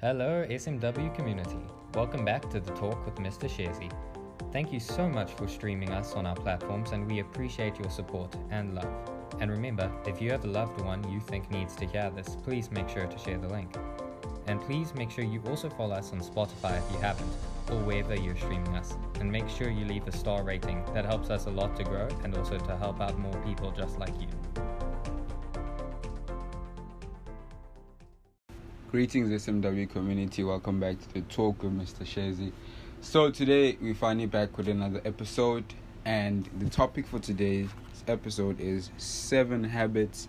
Hello, SMW community. Welcome back to the Talk with Mr. Shezi. Thank you so much for streaming us on our platforms, and we appreciate your support and love. And remember, if you have a loved one you think needs to hear this, please make sure to share the link. And please make sure you also follow us on Spotify if you haven't, or wherever you're streaming us. And make sure you leave a star rating. That helps us a lot to grow and also to help out more people just like you. Greetings, SMW community. Welcome back to the talk with Mr. Shezi. So, today we're finally back with another episode, and the topic for today's episode is seven habits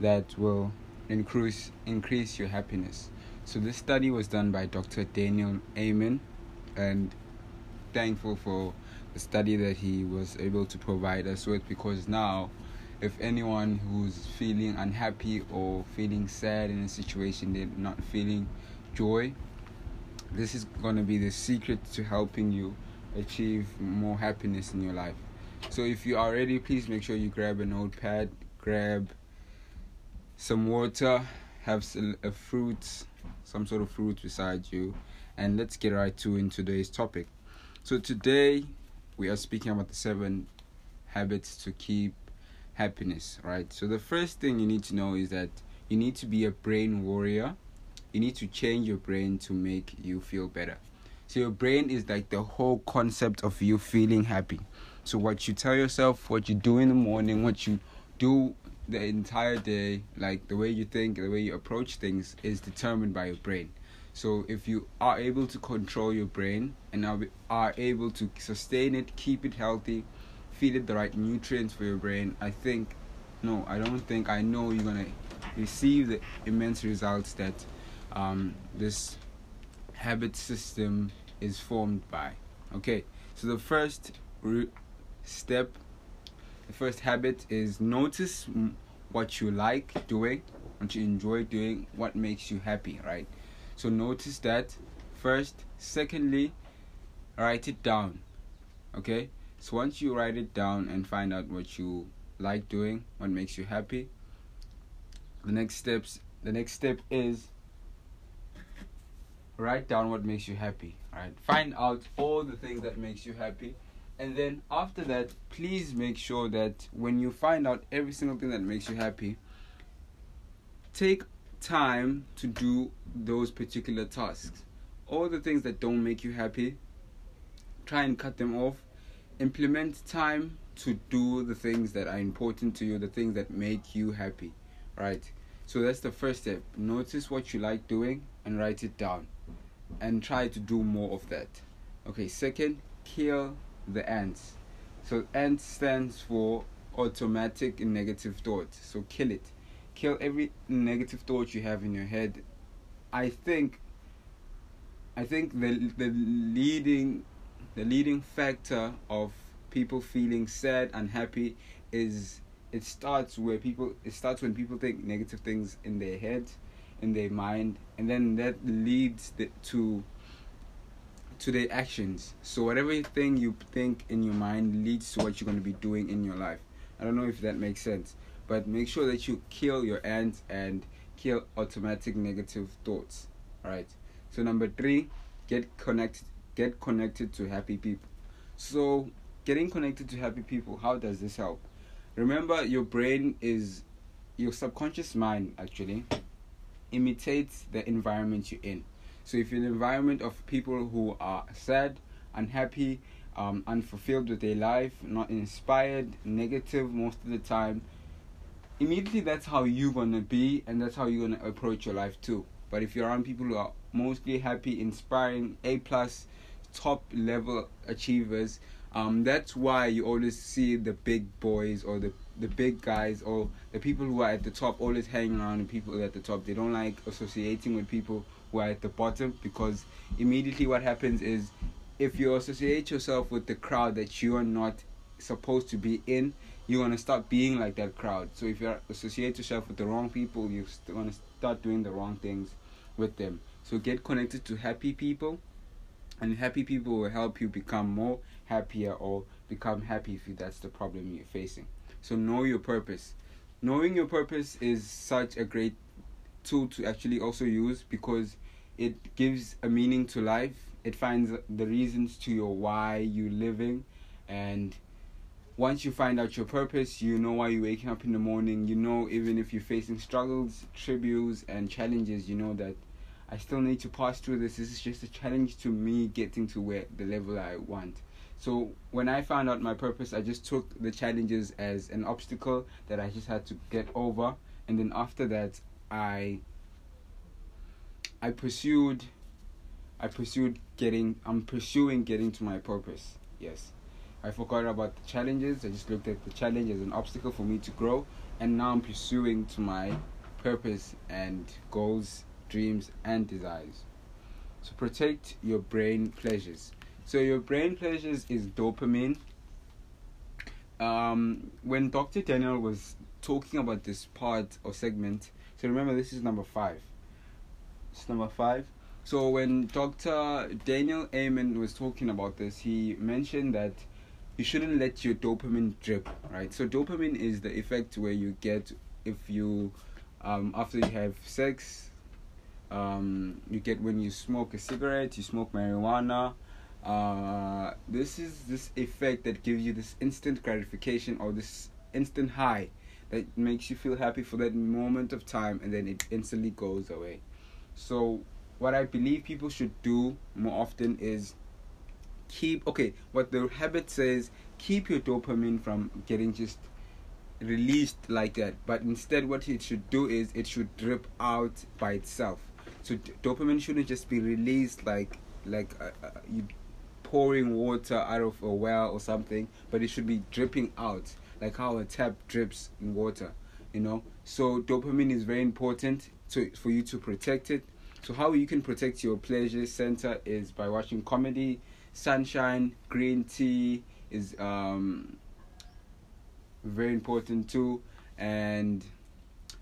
that will increase increase your happiness. So, this study was done by Dr. Daniel Amen, and thankful for the study that he was able to provide us with because now if anyone who's feeling unhappy or feeling sad in a situation they're not feeling joy this is going to be the secret to helping you achieve more happiness in your life. So if you are ready please make sure you grab a notepad grab some water have a fruit some sort of fruit beside you and let's get right to in today's topic. So today we are speaking about the seven habits to keep happiness, right? So the first thing you need to know is that you need to be a brain warrior. You need to change your brain to make you feel better. So your brain is like the whole concept of you feeling happy. So what you tell yourself, what you do in the morning, what you do the entire day, like the way you think, the way you approach things is determined by your brain. So if you are able to control your brain and are able to sustain it, keep it healthy, feed it the right nutrients for your brain, I think, no, I don't think, I know you're gonna receive the immense results that um, this habit system is formed by. Okay, so the first re- step, the first habit is notice what you like doing, what you enjoy doing, what makes you happy, right? So notice that first. Secondly, write it down. Okay, so once you write it down and find out what you like doing, what makes you happy, the next steps the next step is write down what makes you happy. Alright. Find out all the things that makes you happy. And then after that, please make sure that when you find out every single thing that makes you happy, take time to do those particular tasks. All the things that don't make you happy, try and cut them off implement time to do the things that are important to you, the things that make you happy, right? So that's the first step. Notice what you like doing and write it down and try to do more of that. Okay, second, kill the ants. So ant stands for automatic negative thought. So kill it. Kill every negative thought you have in your head. I think I think the the leading the leading factor of people feeling sad and happy is it starts where people it starts when people think negative things in their head in their mind and then that leads the, to to their actions. So whatever thing you think in your mind leads to what you're going to be doing in your life. I don't know if that makes sense but make sure that you kill your ants and kill automatic negative thoughts all right so number three get connected get connected to happy people. So, getting connected to happy people, how does this help? Remember, your brain is your subconscious mind actually imitates the environment you're in. So, if you're in an environment of people who are sad, unhappy, um, unfulfilled with their life, not inspired, negative most of the time, immediately that's how you're gonna be, and that's how you're gonna approach your life too. But if you're around people who are mostly happy, inspiring, A plus, top level achievers. Um, that's why you always see the big boys or the the big guys or the people who are at the top always hanging around the people at the top. They don't like associating with people who are at the bottom because immediately what happens is if you associate yourself with the crowd that you are not supposed to be in, you're gonna start being like that crowd. So if you associate yourself with the wrong people, you're gonna start doing the wrong things with them. So get connected to happy people and happy people will help you become more happier or become happy if that's the problem you're facing so know your purpose knowing your purpose is such a great tool to actually also use because it gives a meaning to life. It finds the reasons to your why you're living, and once you find out your purpose, you know why you're waking up in the morning. You know, even if you're facing struggles, tributes, and challenges, you know that I still need to pass through this. This is just a challenge to me getting to where the level I want. So when I found out my purpose, I just took the challenges as an obstacle that I just had to get over, and then after that, I I pursued I pursued getting I'm pursuing getting to my purpose. Yes. I forgot about the challenges. I just looked at the challenge as an obstacle for me to grow and now I'm pursuing to my purpose and goals, dreams and desires. So protect your brain pleasures. So your brain pleasures is dopamine. Um, when Dr. Daniel was talking about this part or segment, so remember this is number five. It's number five. So when Dr. Daniel Amen was talking about this, he mentioned that you shouldn't let your dopamine drip, right? So dopamine is the effect where you get if you um, after you have sex, um, you get when you smoke a cigarette, you smoke marijuana, uh, this is this effect that gives you this instant gratification or this instant high that makes you feel happy for that moment of time and then it instantly goes away. So, what I believe people should do more often is keep okay, what the habit says, keep your dopamine from getting just released like that, but instead, what it should do is it should drip out by itself. So, dopamine shouldn't just be released like like uh, uh, you pouring water out of a well or something, but it should be dripping out, like how a tap drips in water, you know. So dopamine is very important to for you to protect it. So how you can protect your pleasure center is by watching comedy, sunshine, green tea is um very important too, and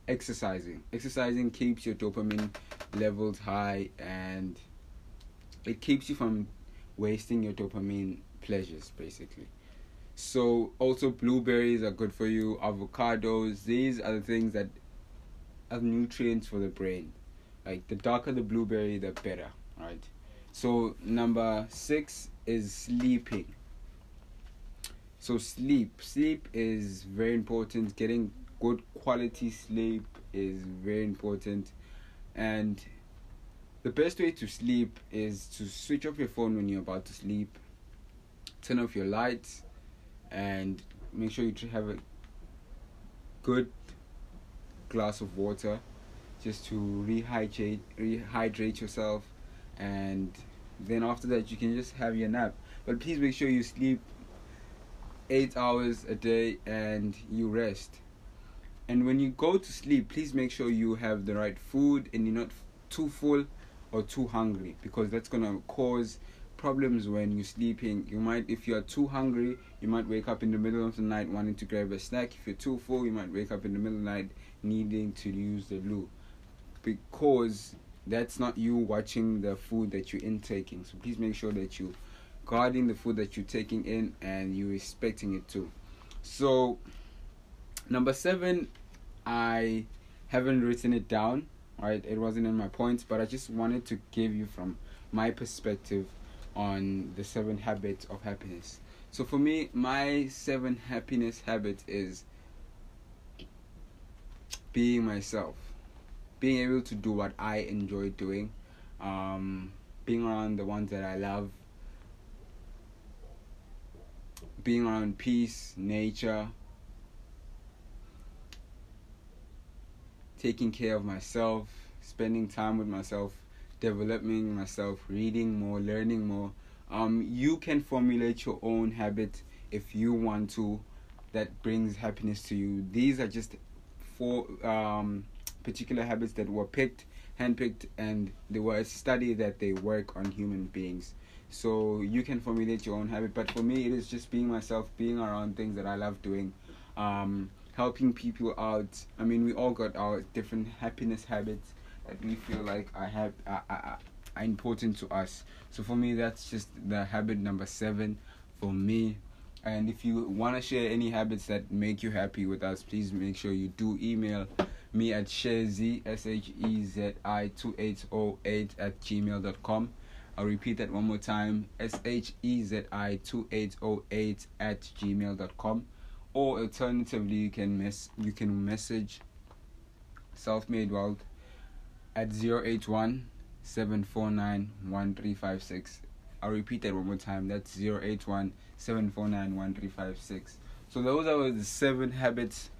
exercising. Exercising keeps your dopamine levels high and it keeps you from wasting your dopamine pleasures basically. So also blueberries are good for you. Avocados these are the things that are nutrients for the brain. Like the darker the blueberry the better right? So number six is sleeping. So sleep. Sleep is very important. Getting good quality sleep is very important and the best way to sleep is to switch off your phone when you're about to sleep, turn off your lights, and make sure you have a good glass of water just to rehydrate rehydrate yourself. And then after that you can just have your nap. But please make sure you sleep 8 hours a day and you rest and when you go to sleep please make sure you have the right food and you're not too full or too hungry because that's gonna cause problems when you're sleeping. You might, if you are too hungry, you might wake up in the middle of the night wanting to grab a snack. If you're too full, you might wake up in the middle of the night needing to use the loo because that's not you watching the food that you're intaking. So please make sure that you guarding the food that you're taking in and you're respecting it too. So number seven, I haven't written it down right? It wasn't in my points but i just wanted to give you from my perspective on the seven habits of happiness. So for me my seven happiness habits is being myself being able to do what i enjoy doing um, being around the ones that i love being around peace nature taking care of myself, spending time with myself, developing myself, reading more, learning more. Um, you can formulate your own habit if you want to that brings happiness to you. These are just four um, particular habits that were picked, handpicked, and they were a study that they work on human beings. So you can formulate your own habit. But for me, it is just being myself, being around things that I love doing. Um, helping people out. I mean, we all got our different happiness habits that we feel like are have are, are, are important to us. So for me, that's just the habit number seven for me. And if you want to share any habits that make you happy with us, please make sure you do email me at shezi s h e z i 2808 at gmail.com. I'll repeat that one more time s h e z i 2808 at gmail.com. Or alternatively, you can mess you can message Self Made Wealth at 081 749 1356. I'll repeat that one more time. That's 081 749 1356. So, those are the seven habits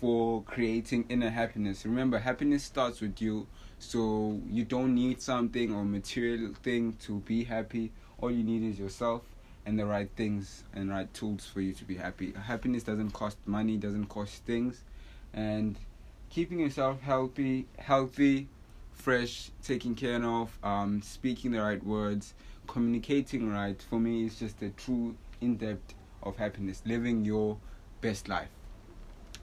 for creating inner happiness. Remember, happiness starts with you. So, you don't need something or material thing to be happy. All you need is yourself and the right things and right tools for you to be happy. Happiness doesn't cost money, doesn't cost things. And keeping yourself healthy, healthy, fresh, taking care of, um, speaking the right words, communicating right, for me is just a true in depth of happiness, living your best life.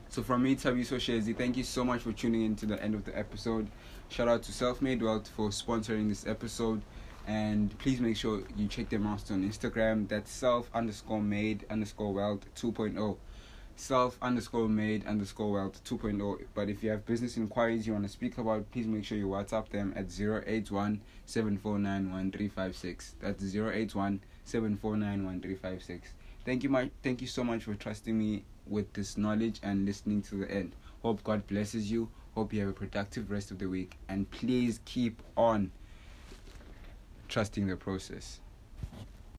So from me, Thabiso Shezi, thank you so much for tuning in to the end of the episode. Shout out to Self Made Wealth for sponsoring this episode. And please make sure you check them out on Instagram. That's self underscore made underscore wealth 2.0 self underscore made underscore wealth 2.0 but if you have business inquiries you want to speak about please make sure you whatsapp them at 081 749 that's 081 749 thank you much thank you so much for trusting me with this knowledge and listening to the end. Hope god blesses you. Hope you have a productive rest of the week. And please keep on trusting the process